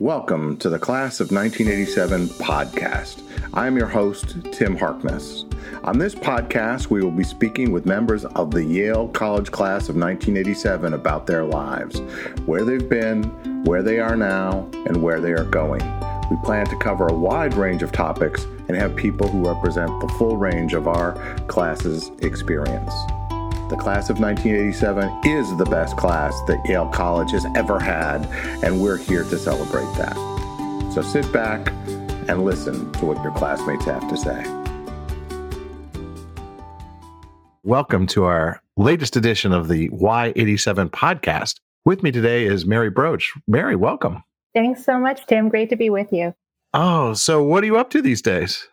Welcome to the Class of 1987 podcast. I'm your host, Tim Harkness. On this podcast, we will be speaking with members of the Yale College Class of 1987 about their lives, where they've been, where they are now, and where they are going. We plan to cover a wide range of topics and have people who represent the full range of our class's experience. The class of 1987 is the best class that Yale College has ever had, and we're here to celebrate that. So sit back and listen to what your classmates have to say. Welcome to our latest edition of the Y87 podcast. With me today is Mary Broach. Mary, welcome. Thanks so much, Tim. Great to be with you. Oh, so what are you up to these days?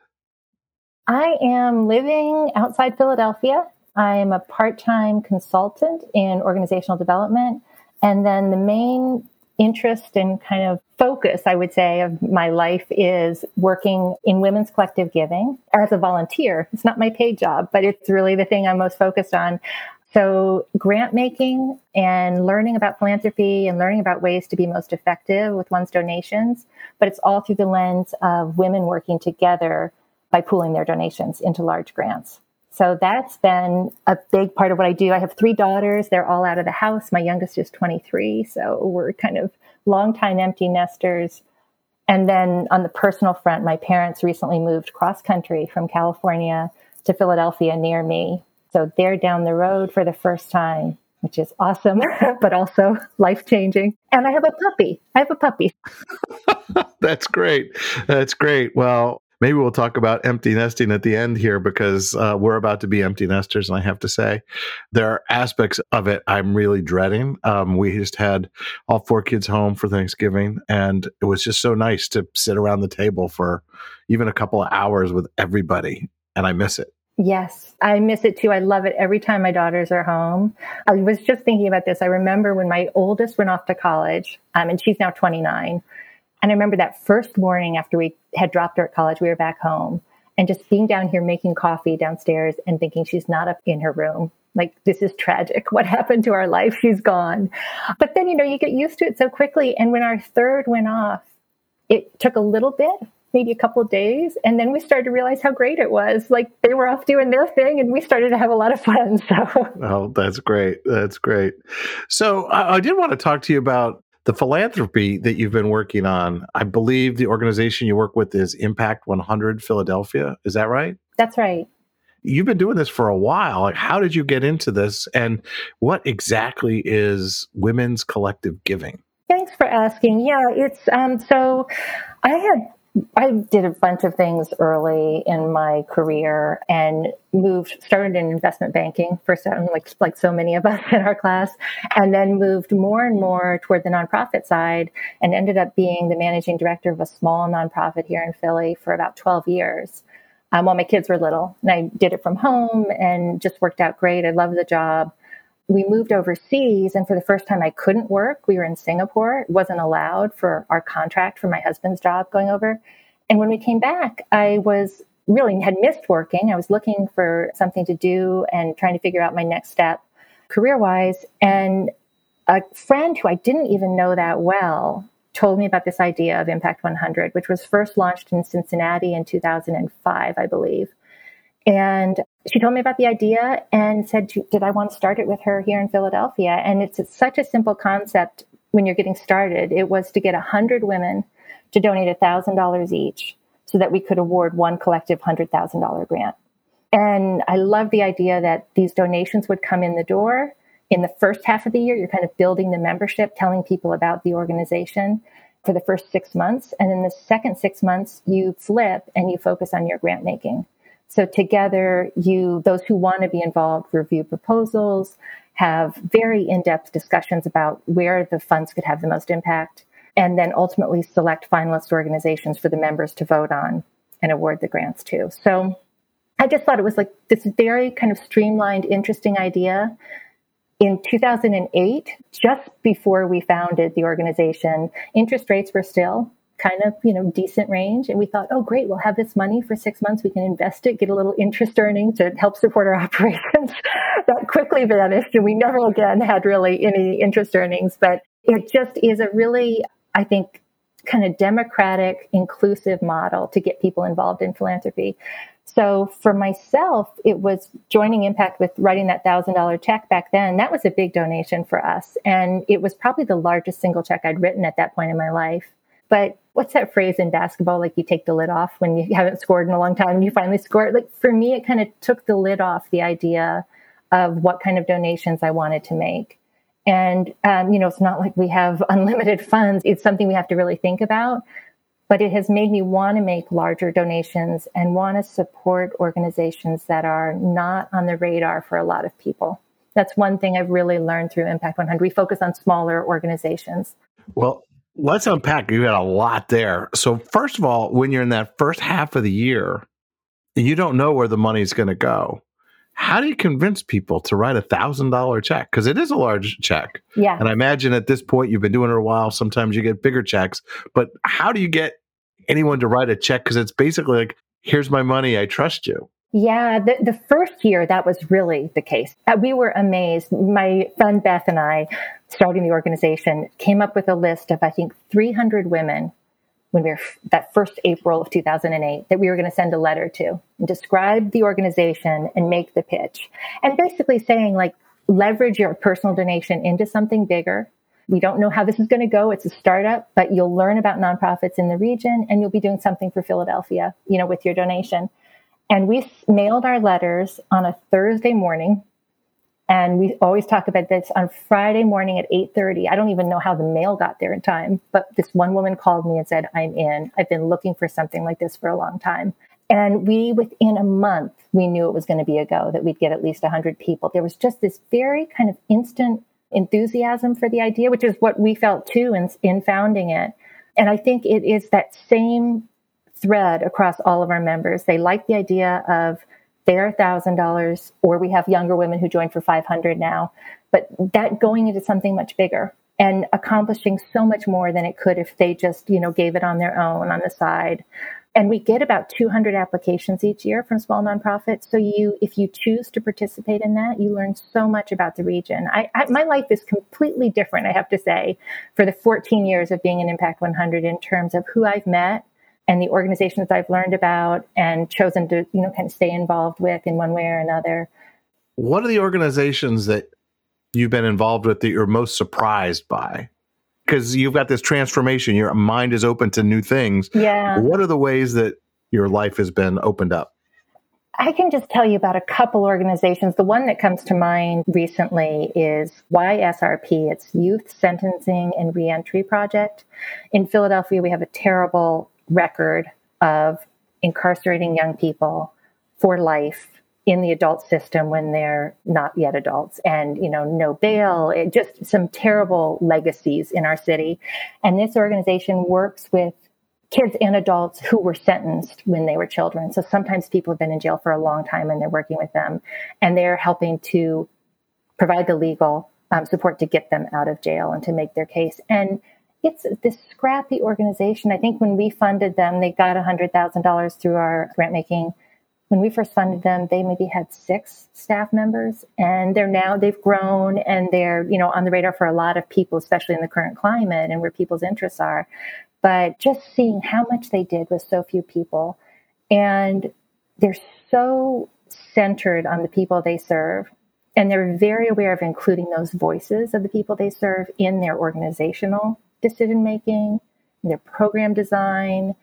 I am living outside Philadelphia I'm a part time consultant in organizational development. And then the main interest and kind of focus, I would say, of my life is working in women's collective giving as a volunteer. It's not my paid job, but it's really the thing I'm most focused on. So, grant making and learning about philanthropy and learning about ways to be most effective with one's donations, but it's all through the lens of women working together by pooling their donations into large grants. So that's been a big part of what I do. I have three daughters. They're all out of the house. My youngest is 23. So we're kind of longtime empty nesters. And then on the personal front, my parents recently moved cross country from California to Philadelphia near me. So they're down the road for the first time, which is awesome, but also life changing. And I have a puppy. I have a puppy. That's great. That's great. Well, maybe we'll talk about empty nesting at the end here because uh, we're about to be empty nesters. And I have to say, there are aspects of it I'm really dreading. Um, we just had all four kids home for Thanksgiving, and it was just so nice to sit around the table for even a couple of hours with everybody. And I miss it. Yes, I miss it too. I love it every time my daughters are home. I was just thinking about this. I remember when my oldest went off to college, um, and she's now 29. And I remember that first morning after we had dropped her at college, we were back home and just being down here making coffee downstairs and thinking she's not up in her room. Like, this is tragic. What happened to our life? She's gone. But then, you know, you get used to it so quickly. And when our third went off, it took a little bit, maybe a couple days. And then we started to realize how great it was. Like they were off doing their thing and we started to have a lot of fun. So, oh, that's great. That's great. So, I, I did want to talk to you about the philanthropy that you've been working on, I believe the organization you work with is Impact 100 Philadelphia. Is that right? That's right. You've been doing this for a while. Like, how did you get into this? And what exactly is women's collective giving? Thanks for asking. Yeah, it's um, so I had I did a bunch of things early in my career and moved, started in investment banking for some, like like so many of us in our class, and then moved more and more toward the nonprofit side, and ended up being the managing director of a small nonprofit here in Philly for about twelve years. Um, while my kids were little, and I did it from home, and just worked out great. I loved the job we moved overseas and for the first time i couldn't work. We were in singapore. It wasn't allowed for our contract for my husband's job going over. And when we came back i was really had missed working. I was looking for something to do and trying to figure out my next step career wise and a friend who i didn't even know that well told me about this idea of impact 100 which was first launched in cincinnati in 2005 i believe. And she told me about the idea and said, Did I want to start it with her here in Philadelphia? And it's such a simple concept when you're getting started. It was to get 100 women to donate $1,000 each so that we could award one collective $100,000 grant. And I love the idea that these donations would come in the door. In the first half of the year, you're kind of building the membership, telling people about the organization for the first six months. And in the second six months, you flip and you focus on your grant making. So together, you, those who want to be involved, review proposals, have very in-depth discussions about where the funds could have the most impact, and then ultimately select finalist organizations for the members to vote on and award the grants to. So I just thought it was like this very kind of streamlined, interesting idea. In 2008, just before we founded the organization, interest rates were still kind of, you know, decent range. And we thought, oh, great, we'll have this money for six months. We can invest it, get a little interest earning to help support our operations. that quickly vanished. And we never again had really any interest earnings. But it just is a really, I think, kind of democratic, inclusive model to get people involved in philanthropy. So for myself, it was joining Impact with writing that thousand dollar check back then. That was a big donation for us. And it was probably the largest single check I'd written at that point in my life. But what's that phrase in basketball? Like you take the lid off when you haven't scored in a long time and you finally score. Like for me, it kind of took the lid off the idea of what kind of donations I wanted to make. And, um, you know, it's not like we have unlimited funds. It's something we have to really think about but it has made me want to make larger donations and want to support organizations that are not on the radar for a lot of people. That's one thing I've really learned through Impact 100. We focus on smaller organizations. Well, let's unpack. You got a lot there. So, first of all, when you're in that first half of the year, you don't know where the money's going to go how do you convince people to write a thousand dollar check? Because it is a large check. Yeah. And I imagine at this point you've been doing it a while. Sometimes you get bigger checks, but how do you get anyone to write a check? Because it's basically like, here's my money, I trust you. Yeah, the, the first year that was really the case. Uh, we were amazed. My friend Beth and I, starting the organization, came up with a list of, I think, 300 women when we were that first April of 2008 that we were going to send a letter to and describe the organization and make the pitch. And basically saying like leverage your personal donation into something bigger. We don't know how this is going to go. It's a startup, but you'll learn about nonprofits in the region and you'll be doing something for Philadelphia, you know, with your donation. And we mailed our letters on a Thursday morning and we always talk about this on Friday morning at 8:30. I don't even know how the mail got there in time, but this one woman called me and said, "I'm in. I've been looking for something like this for a long time." And we, within a month, we knew it was going to be a go, that we'd get at least 100 people. There was just this very kind of instant enthusiasm for the idea, which is what we felt too in, in founding it. And I think it is that same thread across all of our members. They like the idea of their thousand dollars, or we have younger women who join for 500 now, but that going into something much bigger and accomplishing so much more than it could if they just, you know, gave it on their own on the side. And we get about 200 applications each year from small nonprofits. So you, if you choose to participate in that, you learn so much about the region. I, I, my life is completely different, I have to say, for the 14 years of being in Impact 100 in terms of who I've met, and the organizations I've learned about and chosen to, you know, kind of stay involved with in one way or another. What are the organizations that you've been involved with that you're most surprised by? Because you've got this transformation, your mind is open to new things. Yeah. What are the ways that your life has been opened up? I can just tell you about a couple organizations. The one that comes to mind recently is YSRP. It's Youth Sentencing and Reentry Project. In Philadelphia, we have a terrible record of incarcerating young people for life in the adult system when they're not yet adults and you know no bail it just some terrible legacies in our city. And this organization works with kids and adults who were sentenced when they were children. So sometimes people have been in jail for a long time and they're working with them and they're helping to provide the legal um, support to get them out of jail and to make their case. And it's this scrappy organization. I think when we funded them, they got $100,000 through our grant making. When we first funded them, they maybe had six staff members and they're now, they've grown and they're, you know, on the radar for a lot of people, especially in the current climate and where people's interests are. But just seeing how much they did with so few people and they're so centered on the people they serve and they're very aware of including those voices of the people they serve in their organizational decision making, their program design.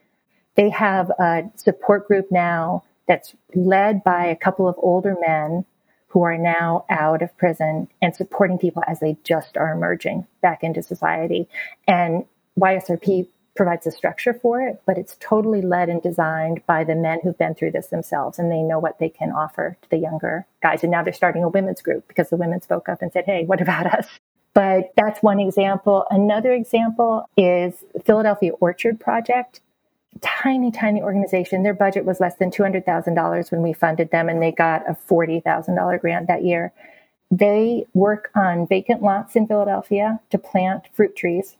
They have a support group now that's led by a couple of older men who are now out of prison and supporting people as they just are emerging back into society. And YSRP provides a structure for it, but it's totally led and designed by the men who've been through this themselves and they know what they can offer to the younger guys. And now they're starting a women's group because the women spoke up and said, Hey, what about us? But that's one example. Another example is Philadelphia Orchard Project. Tiny, tiny organization. Their budget was less than $200,000 when we funded them, and they got a $40,000 grant that year. They work on vacant lots in Philadelphia to plant fruit trees.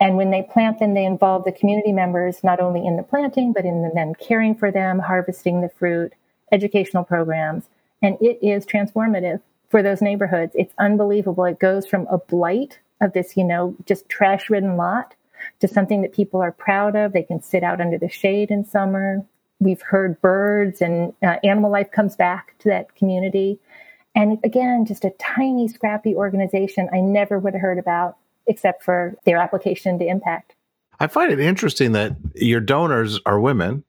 And when they plant them, they involve the community members not only in the planting, but in the then caring for them, harvesting the fruit, educational programs. And it is transformative for those neighborhoods. It's unbelievable. It goes from a blight of this, you know, just trash ridden lot to something that people are proud of. They can sit out under the shade in summer. We've heard birds and uh, animal life comes back to that community. And again, just a tiny, scrappy organization I never would have heard about except for their application to impact. I find it interesting that your donors are women.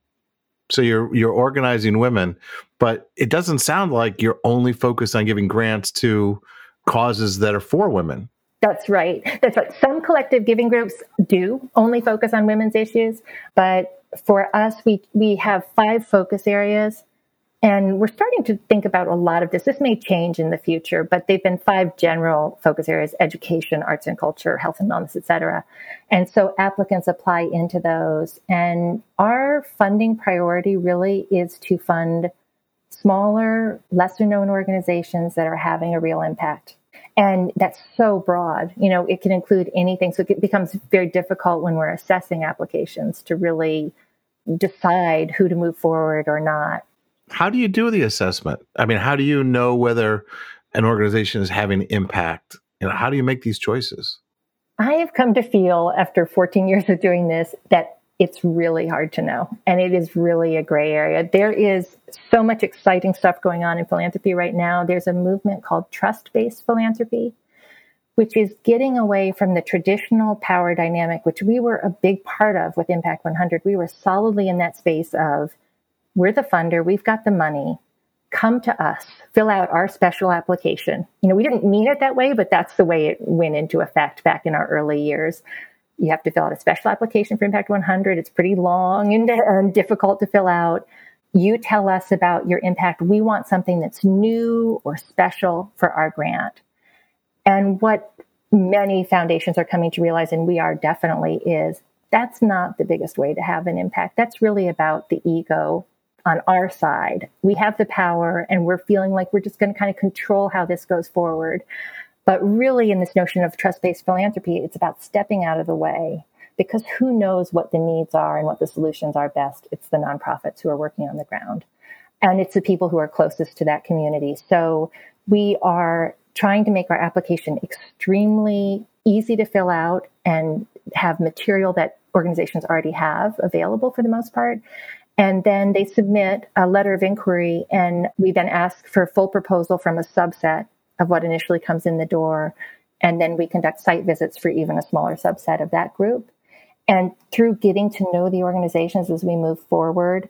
So you're you're organizing women, but it doesn't sound like you're only focused on giving grants to causes that are for women. That's right. That's right. Some collective giving groups do only focus on women's issues, but for us, we we have five focus areas and we're starting to think about a lot of this. This may change in the future, but they've been five general focus areas education, arts and culture, health and wellness, et cetera. And so applicants apply into those. And our funding priority really is to fund smaller, lesser known organizations that are having a real impact. And that's so broad. You know, it can include anything. So it becomes very difficult when we're assessing applications to really decide who to move forward or not how do you do the assessment? I mean, how do you know whether an organization is having impact? You know, how do you make these choices? I have come to feel after 14 years of doing this that it's really hard to know. And it is really a gray area. There is so much exciting stuff going on in philanthropy right now. There's a movement called trust based philanthropy, which is getting away from the traditional power dynamic, which we were a big part of with Impact 100. We were solidly in that space of we're the funder, we've got the money. Come to us, fill out our special application. You know, we didn't mean it that way, but that's the way it went into effect back in our early years. You have to fill out a special application for Impact 100. It's pretty long and, and difficult to fill out. You tell us about your impact. We want something that's new or special for our grant. And what many foundations are coming to realize, and we are definitely, is that's not the biggest way to have an impact. That's really about the ego on our side. We have the power and we're feeling like we're just going to kind of control how this goes forward. But really, in this notion of trust based philanthropy, it's about stepping out of the way because who knows what the needs are and what the solutions are best? It's the nonprofits who are working on the ground. And it's the people who are closest to that community. So we are trying to make our application extremely easy to fill out and have material that organizations already have available for the most part and then they submit a letter of inquiry, and we then ask for a full proposal from a subset of what initially comes in the door. And then we conduct site visits for even a smaller subset of that group. And through getting to know the organizations as we move forward,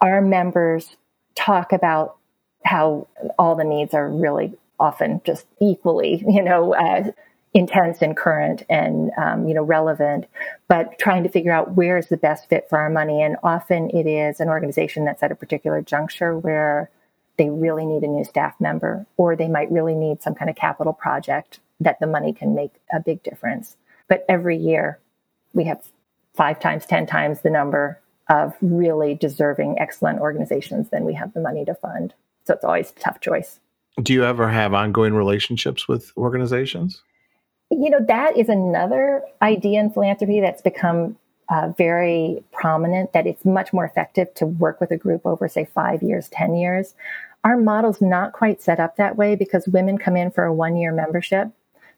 our members talk about how all the needs are really often just equally, you know, uh, intense and current and um, you know relevant but trying to figure out where is the best fit for our money and often it is an organization that's at a particular juncture where they really need a new staff member or they might really need some kind of capital project that the money can make a big difference. But every year we have five times ten times the number of really deserving excellent organizations than we have the money to fund. So it's always a tough choice. Do you ever have ongoing relationships with organizations? You know, that is another idea in philanthropy that's become uh, very prominent that it's much more effective to work with a group over, say, five years, 10 years. Our model's not quite set up that way because women come in for a one year membership.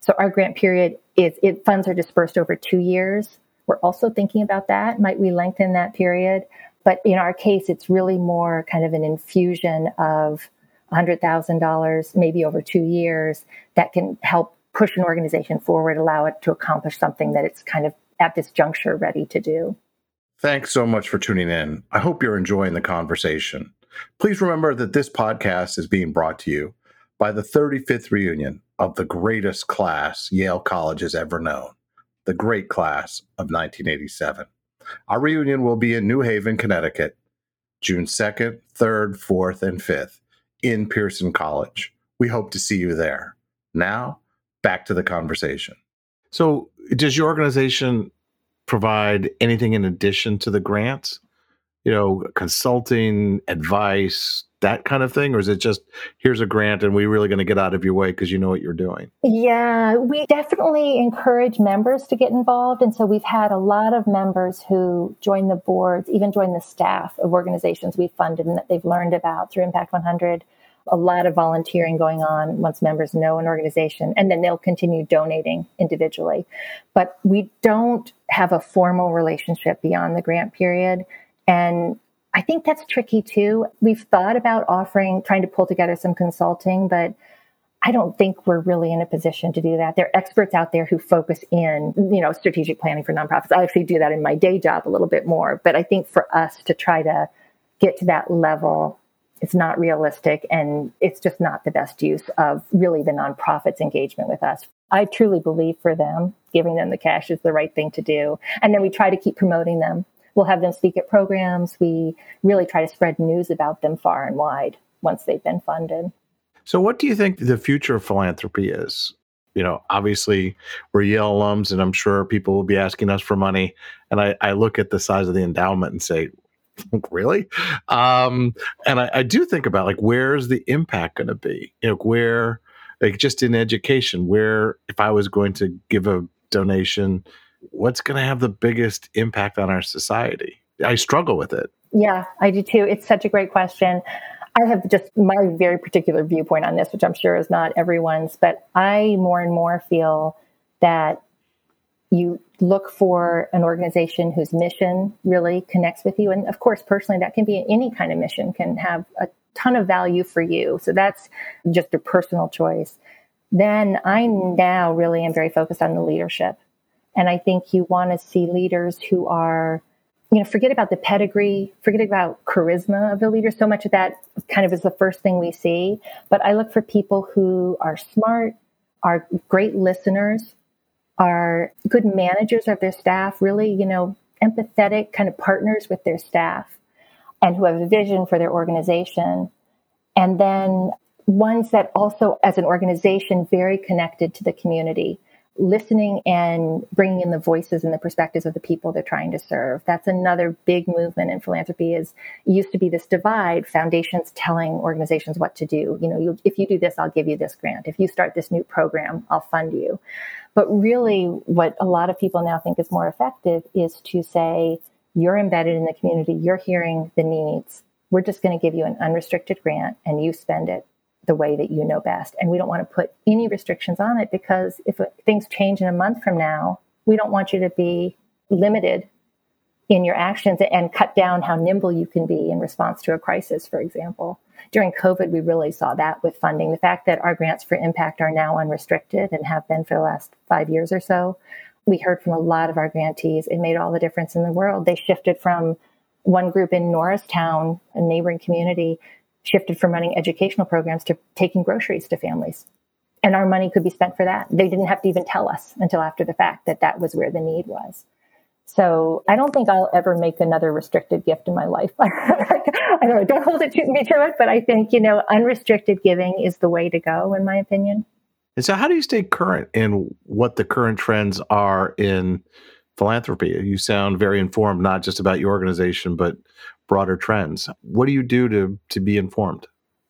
So our grant period is, it funds are dispersed over two years. We're also thinking about that. Might we lengthen that period? But in our case, it's really more kind of an infusion of $100,000, maybe over two years, that can help push an organization forward, allow it to accomplish something that it's kind of at this juncture ready to do. Thanks so much for tuning in. I hope you're enjoying the conversation. Please remember that this podcast is being brought to you by the 35th reunion of the greatest class Yale College has ever known, the great class of 1987. Our reunion will be in New Haven, Connecticut, June 2nd, 3rd, 4th, and 5th in Pierson College. We hope to see you there. Now, back to the conversation. So, does your organization provide anything in addition to the grants? You know, consulting, advice, that kind of thing? Or is it just here's a grant and we're really going to get out of your way because you know what you're doing? Yeah, we definitely encourage members to get involved. And so we've had a lot of members who join the boards, even join the staff of organizations we've funded and that they've learned about through Impact 100 a lot of volunteering going on once members know an organization, and then they'll continue donating individually. But we don't have a formal relationship beyond the grant period. And I think that's tricky too. We've thought about offering, trying to pull together some consulting, but I don't think we're really in a position to do that. There are experts out there who focus in, you know, strategic planning for nonprofits. I actually do that in my day job a little bit more, but I think for us to try to get to that level it's not realistic and it's just not the best use of really the nonprofits engagement with us. I truly believe for them giving them the cash is the right thing to do. And then we try to keep promoting them. We'll have them speak at programs. We really try to spread news about them far and wide once they've been funded. So what do you think the future of philanthropy is? You know, obviously we're Yale alums, and I'm sure people will be asking us for money. And I, I look at the size of the endowment and say, really? Um, and I, I, do think about like where's the impact going to be? You know, where like just in education, where if I was going to give a donation, what's going to have the biggest impact on our society? I struggle with it. Yeah, I do too. It's such a great question. I have just my very particular viewpoint on this, which I'm sure is not everyone's, but I more and more feel that you look for an organization whose mission really connects with you. And of course, personally, that can be any kind of mission, can have a ton of value for you. So that's just a personal choice. Then I now really am very focused on the leadership. And I think you want to see leaders who are, you know, forget about the pedigree, forget about charisma of the leader. So much of that kind of is the first thing we see. But I look for people who are smart, are great listeners, are good managers of their staff, really, you know, empathetic kind of partners with their staff and who have a vision for their organization. And then ones that also, as an organization, very connected to the community, listening and bringing in the voices and the perspectives of the people they're trying to serve. That's another big movement in philanthropy is used to be this divide, foundations telling organizations what to do. You know, if you do this, I'll give you this grant. If you start this new program, I'll fund you. But really, what a lot of people now think is more effective is to say, you're embedded in the community, you're hearing the needs. We're just going to give you an unrestricted grant and you spend it the way that you know best. And we don't want to put any restrictions on it because if things change in a month from now, we don't want you to be limited in your actions and cut down how nimble you can be in response to a crisis, for example during COVID, we really saw that with funding. The fact that our grants for impact are now unrestricted and have been for the last five years or so, we heard from a lot of our grantees. It made all the difference in the world. They shifted from one group in Norristown, a neighboring community, shifted from running educational programs to taking groceries to families. And our money could be spent for that. They didn't have to even tell us until after the fact that that was where the need was. So I don't think I'll ever make another restricted gift in my life. I don't know, don't hold it to me to it, but I think, you know, unrestricted giving is the way to go, in my opinion. And so, how do you stay current in what the current trends are in philanthropy? You sound very informed, not just about your organization, but broader trends. What do you do to, to be informed?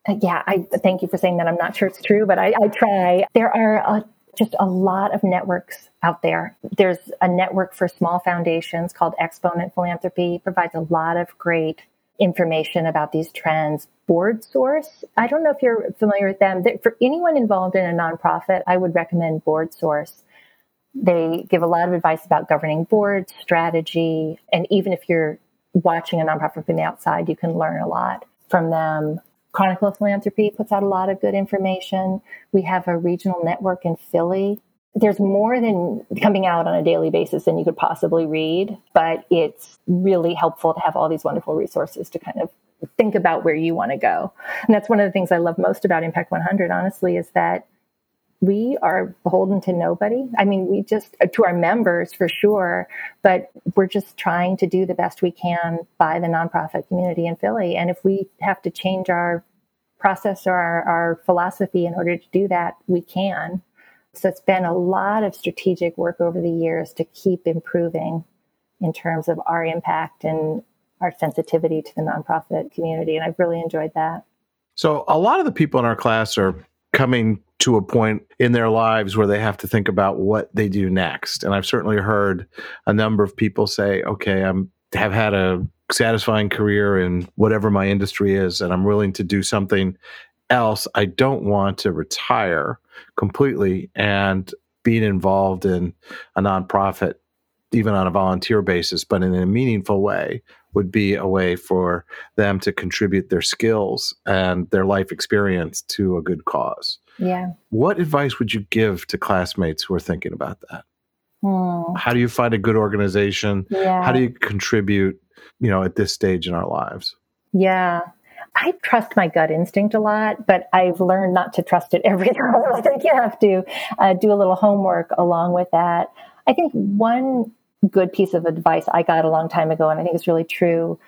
Uh, yeah, I thank you for saying that. I'm not sure it's true, but I, I try. There are a just a lot of networks out there. There's a network for small foundations called Exponent Philanthropy, provides a lot of great information about these trends. Board Source, I don't know if you're familiar with them. For anyone involved in a nonprofit, I would recommend Board Source. They give a lot of advice about governing boards, strategy, and even if you're watching a nonprofit from the outside, you can learn a lot from them. Chronicle of Philanthropy puts out a lot of good information. We have a regional network in Philly. There's more than coming out on a daily basis than you could possibly read, but it's really helpful to have all these wonderful resources to kind of think about where you want to go. And that's one of the things I love most about Impact 100, honestly, is that we are beholden to nobody. I mean, we just, uh, to our members for sure, but we're just trying to do the best we can by the nonprofit community in Philly. And if we have to change our process or our, our philosophy in order to do that, we can. So it's been a lot of strategic work over the years to keep improving in terms of our impact and our sensitivity to the nonprofit community. And I've really enjoyed that. So a lot of the people in our class are coming to a point in their lives where they have to think about what they do next. And I've certainly heard a number of people say, okay, I'm have had a satisfying career in whatever my industry is and I'm willing to do something else, I don't want to retire completely and being involved in a nonprofit, even on a volunteer basis, but in a meaningful way, would be a way for them to contribute their skills and their life experience to a good cause. Yeah. What advice would you give to classmates who are thinking about that? Hmm. How do you find a good organization? Yeah. How do you contribute, you know, at this stage in our lives? Yeah. I trust my gut instinct a lot, but I've learned not to trust it every time. I think you have to uh, do a little homework along with that. I think one good piece of advice I got a long time ago, and I think it's really true.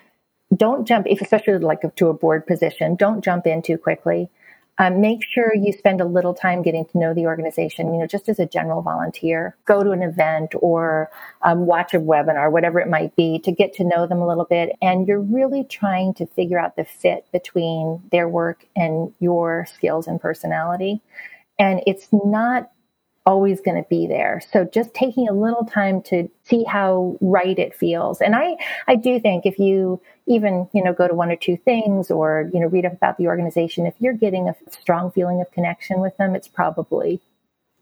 Don't jump, if especially like to a board position, don't jump in too quickly. Um, make sure you spend a little time getting to know the organization, you know, just as a general volunteer. Go to an event or um, watch a webinar, whatever it might be, to get to know them a little bit. And you're really trying to figure out the fit between their work and your skills and personality. And it's not always going to be there. So just taking a little time to see how right it feels. And I, I do think if you even, you know, go to one or two things or, you know, read up about the organization, if you're getting a strong feeling of connection with them, it's probably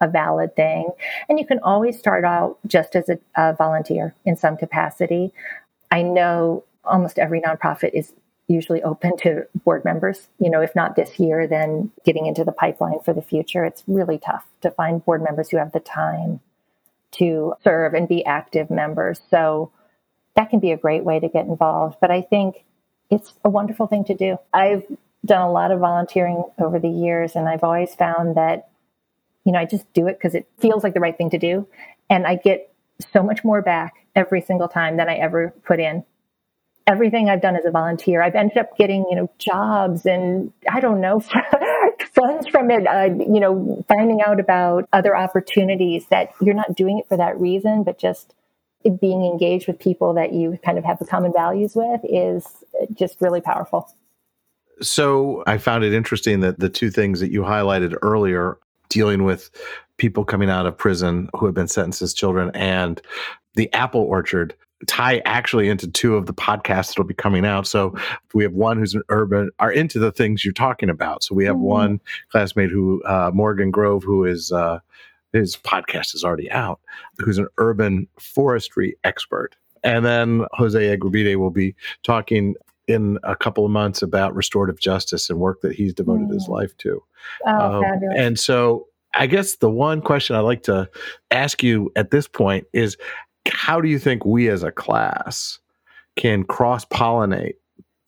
a valid thing. And you can always start out just as a, a volunteer in some capacity. I know almost every nonprofit is usually open to board members. You know, if not this year, then getting into the pipeline for the future. It's really tough to find board members who have the time to serve and be active members. So that can be a great way to get involved. But I think it's a wonderful thing to do. I've done a lot of volunteering over the years, and I've always found that, you know, I just do it because it feels like the right thing to do. And I get so much more back every single time than I ever put in everything I've done as a volunteer, I've ended up getting, you know, jobs and I don't know, funds from it, uh, you know, finding out about other opportunities that you're not doing it for that reason, but just being engaged with people that you kind of have the common values with is just really powerful. So I found it interesting that the two things that you highlighted earlier, dealing with people coming out of prison who have been sentenced as children and the apple orchard tie actually into two of the podcasts that'll be coming out. So we have one who's an urban are into the things you're talking about. So we have mm-hmm. one classmate who uh, Morgan Grove, who is uh, his podcast is already out, who's an urban forestry expert, and then Jose Agrabide will be talking in a couple of months about restorative justice and work that he's devoted mm-hmm. his life to. Oh, um, and so I guess the one question I'd like to ask you at this point is how do you think we as a class can cross pollinate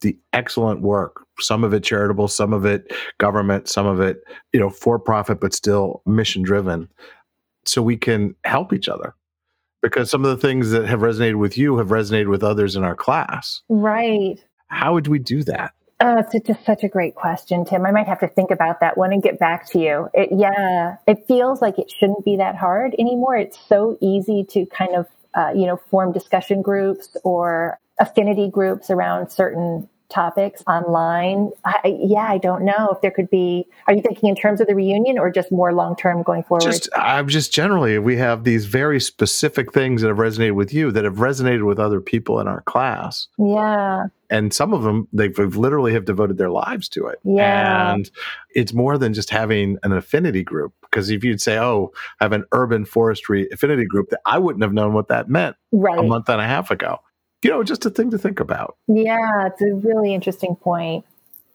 the excellent work some of it charitable some of it government some of it you know for profit but still mission driven so we can help each other because some of the things that have resonated with you have resonated with others in our class right how would we do that Oh, it's just such a great question, Tim. I might have to think about that one and get back to you. It, yeah, it feels like it shouldn't be that hard anymore. It's so easy to kind of uh, you know, form discussion groups or affinity groups around certain topics online. I, yeah, I don't know if there could be. Are you thinking in terms of the reunion or just more long term going forward? Just, I'm just generally, we have these very specific things that have resonated with you that have resonated with other people in our class. Yeah. And some of them, they've, they've literally have devoted their lives to it. Yeah. And it's more than just having an affinity group. Because if you'd say, oh, I have an urban forestry affinity group, that I wouldn't have known what that meant right. a month and a half ago you know, just a thing to think about. Yeah, it's a really interesting point.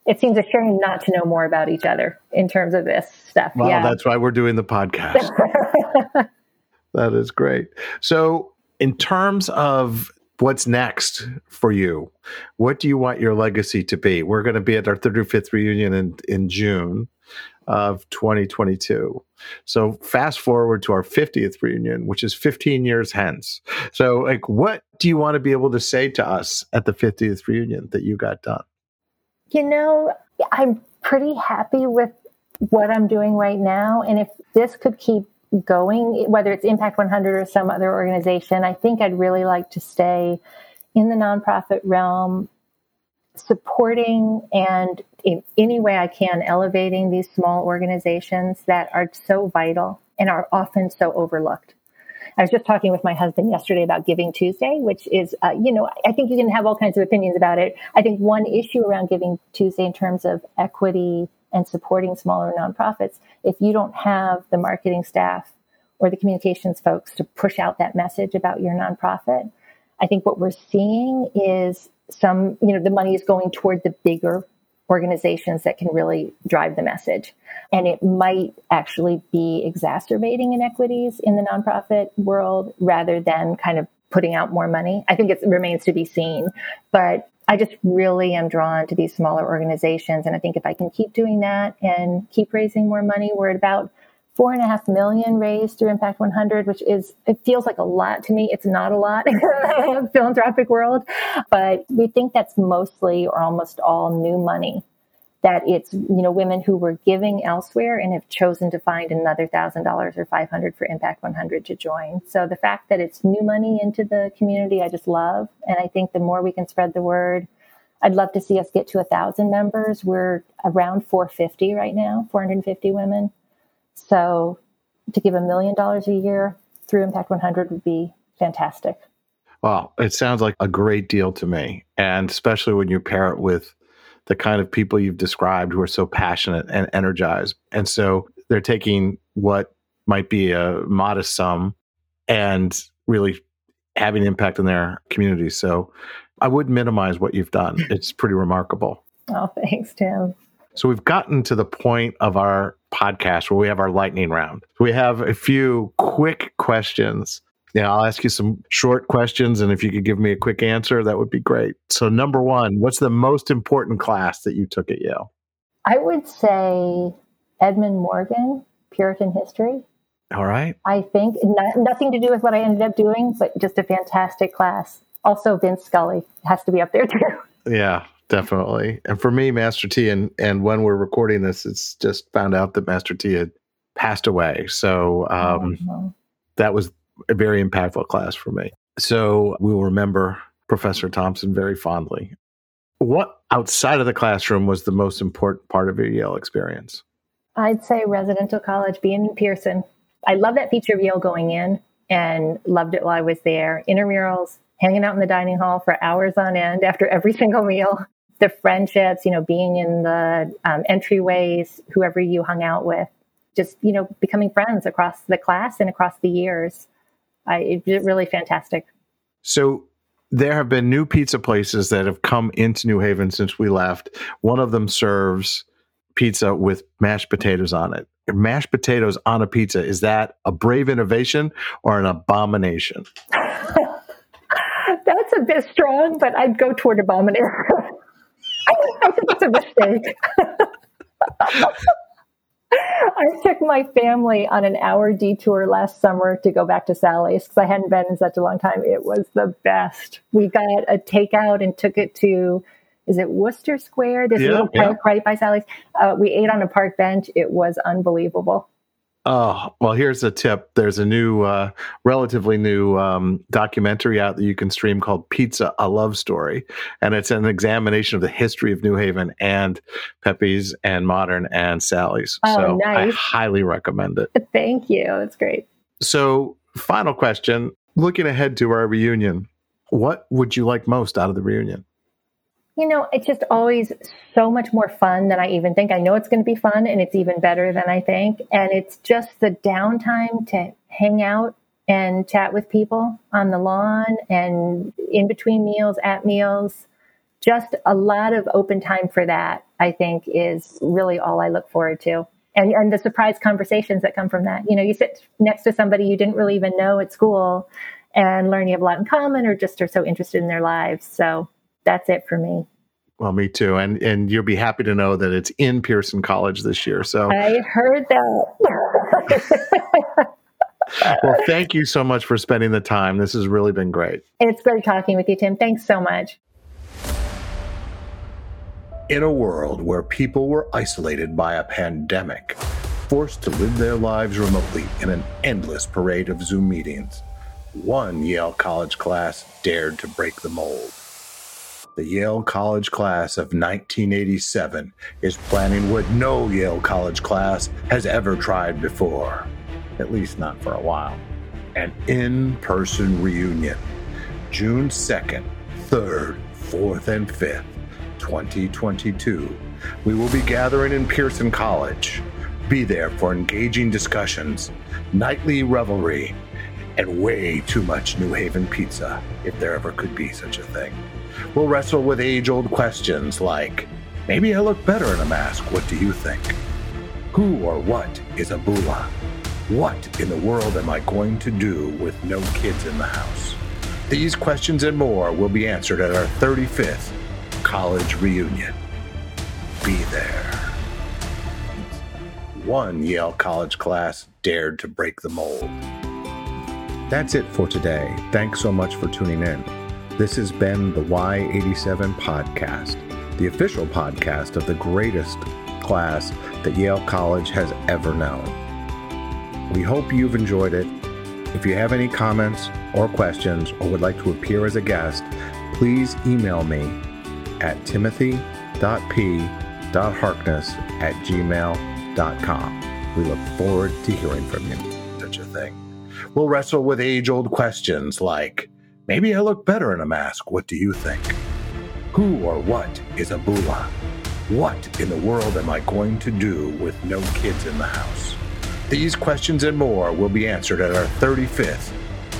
It seems a shame not to know more about each other in terms of this stuff. Well, yeah. that's why we're doing the podcast. that is great. So, in terms of what's next for you, what do you want your legacy to be? We're going to be at our 35th reunion in, in June of 2022. So fast forward to our 50th reunion, which is 15 years hence. So like what do you want to be able to say to us at the 50th reunion that you got done? You know, I'm pretty happy with what I'm doing right now and if this could keep going whether it's Impact 100 or some other organization, I think I'd really like to stay in the nonprofit realm supporting and in any way I can elevating these small organizations that are so vital and are often so overlooked. I was just talking with my husband yesterday about Giving Tuesday, which is, uh, you know, I think you can have all kinds of opinions about it. I think one issue around Giving Tuesday in terms of equity and supporting smaller nonprofits if you don't have the marketing staff or the communications folks to push out that message about your nonprofit. I think what we're seeing is some, you know, the money is going toward the bigger organizations that can really drive the message. And it might actually be exacerbating inequities in the nonprofit world rather than kind of putting out more money. I think it remains to be seen. But I just really am drawn to these smaller organizations. And I think if I can keep doing that and keep raising more money, we're at about four and a half million raised through Impact 100, which is, it feels like a lot to me. It's not a lot in the philanthropic world, but we think that's mostly or almost all new money. That it's, you know, women who were giving elsewhere and have chosen to find another thousand dollars or 500 for Impact 100 to join. So the fact that it's new money into the community, I just love. And I think the more we can spread the word, I'd love to see us get to a thousand members. We're around 450 right now, 450 women. So to give a million dollars a year through Impact 100 would be fantastic. Well, it sounds like a great deal to me. And especially when you pair it with the kind of people you've described who are so passionate and energized. And so they're taking what might be a modest sum and really having impact in their community. So I would minimize what you've done. It's pretty remarkable. Oh, thanks, Tim. So we've gotten to the point of our podcast where we have our lightning round. We have a few quick questions. Yeah, I'll ask you some short questions, and if you could give me a quick answer, that would be great. So, number one, what's the most important class that you took at Yale? I would say Edmund Morgan, Puritan History. All right. I think not, nothing to do with what I ended up doing, but just a fantastic class. Also, Vince Scully has to be up there too. Yeah, definitely. And for me, Master T, and and when we're recording this, it's just found out that Master T had passed away. So um, oh, that was a very impactful class for me. So we will remember Professor Thompson very fondly. What outside of the classroom was the most important part of your Yale experience? I'd say residential college, being in Pierson. I love that feature of Yale going in and loved it while I was there. Intramurals, hanging out in the dining hall for hours on end after every single meal, the friendships, you know, being in the um, entryways, whoever you hung out with, just, you know, becoming friends across the class and across the years. I, it's really fantastic. So there have been new pizza places that have come into New Haven since we left. One of them serves pizza with mashed potatoes on it. Mashed potatoes on a pizza, is that a brave innovation or an abomination? That's a bit strong, but I'd go toward abomination. I think it's a mistake. I took my family on an hour detour last summer to go back to Sally's because I hadn't been in such a long time. It was the best. We got a takeout and took it to, is it Wooster Square? This yeah, little park yeah. right by Sally's. Uh, we ate on a park bench. It was unbelievable. Oh, well, here's a tip. There's a new, uh, relatively new um, documentary out that you can stream called Pizza, a Love Story. And it's an examination of the history of New Haven and Pepe's and Modern and Sally's. Oh, so nice. I highly recommend it. Thank you. It's great. So, final question looking ahead to our reunion, what would you like most out of the reunion? You know, it's just always so much more fun than I even think. I know it's going to be fun and it's even better than I think. And it's just the downtime to hang out and chat with people on the lawn and in between meals, at meals. Just a lot of open time for that, I think, is really all I look forward to. And, and the surprise conversations that come from that. You know, you sit next to somebody you didn't really even know at school and learn you have a lot in common or just are so interested in their lives. So that's it for me. Well, me too. And and you'll be happy to know that it's in Pierson College this year. So I heard that. well, thank you so much for spending the time. This has really been great. It's great talking with you, Tim. Thanks so much. In a world where people were isolated by a pandemic, forced to live their lives remotely in an endless parade of Zoom meetings, one Yale College class dared to break the mold the Yale College class of 1987 is planning what no Yale College class has ever tried before, at least not for a while. An in person reunion, June 2nd, 3rd, 4th, and 5th 2022. We will be gathering in Pierson College. Be there for engaging discussions, nightly revelry, and way too much New Haven pizza, if there ever could be such a thing. We'll wrestle with age old questions like maybe I look better in a mask, what do you think? Who or what is a bula? What in the world am I going to do with no kids in the house? These questions and more will be answered at our 35th college reunion. Be there. One Yale College class dared to break the mold. That's it for today. Thanks so much for tuning in. This has been the Y87 Podcast, the official podcast of the greatest class that Yale College has ever known. We hope you've enjoyed it. If you have any comments or questions or would like to appear as a guest, please email me at timothy.p.harkness at gmail.com. We look forward to hearing from you. Such a thing. We'll wrestle with age old questions like maybe I look better in a mask. What do you think? Who or what is a boola? What in the world am I going to do with no kids in the house? These questions and more will be answered at our 35th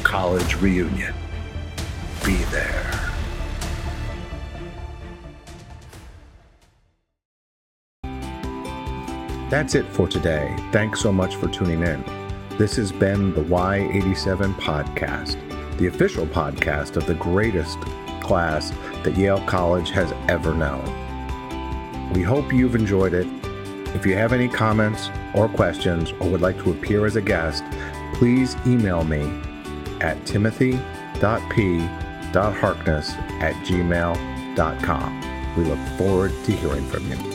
college reunion. Be there. That's it for today. Thanks so much for tuning in. This has been the Y87 Podcast, the official podcast of the greatest class that Yale College has ever known. We hope you've enjoyed it. If you have any comments or questions or would like to appear as a guest, please email me at timothy.p.harkness at gmail.com. We look forward to hearing from you.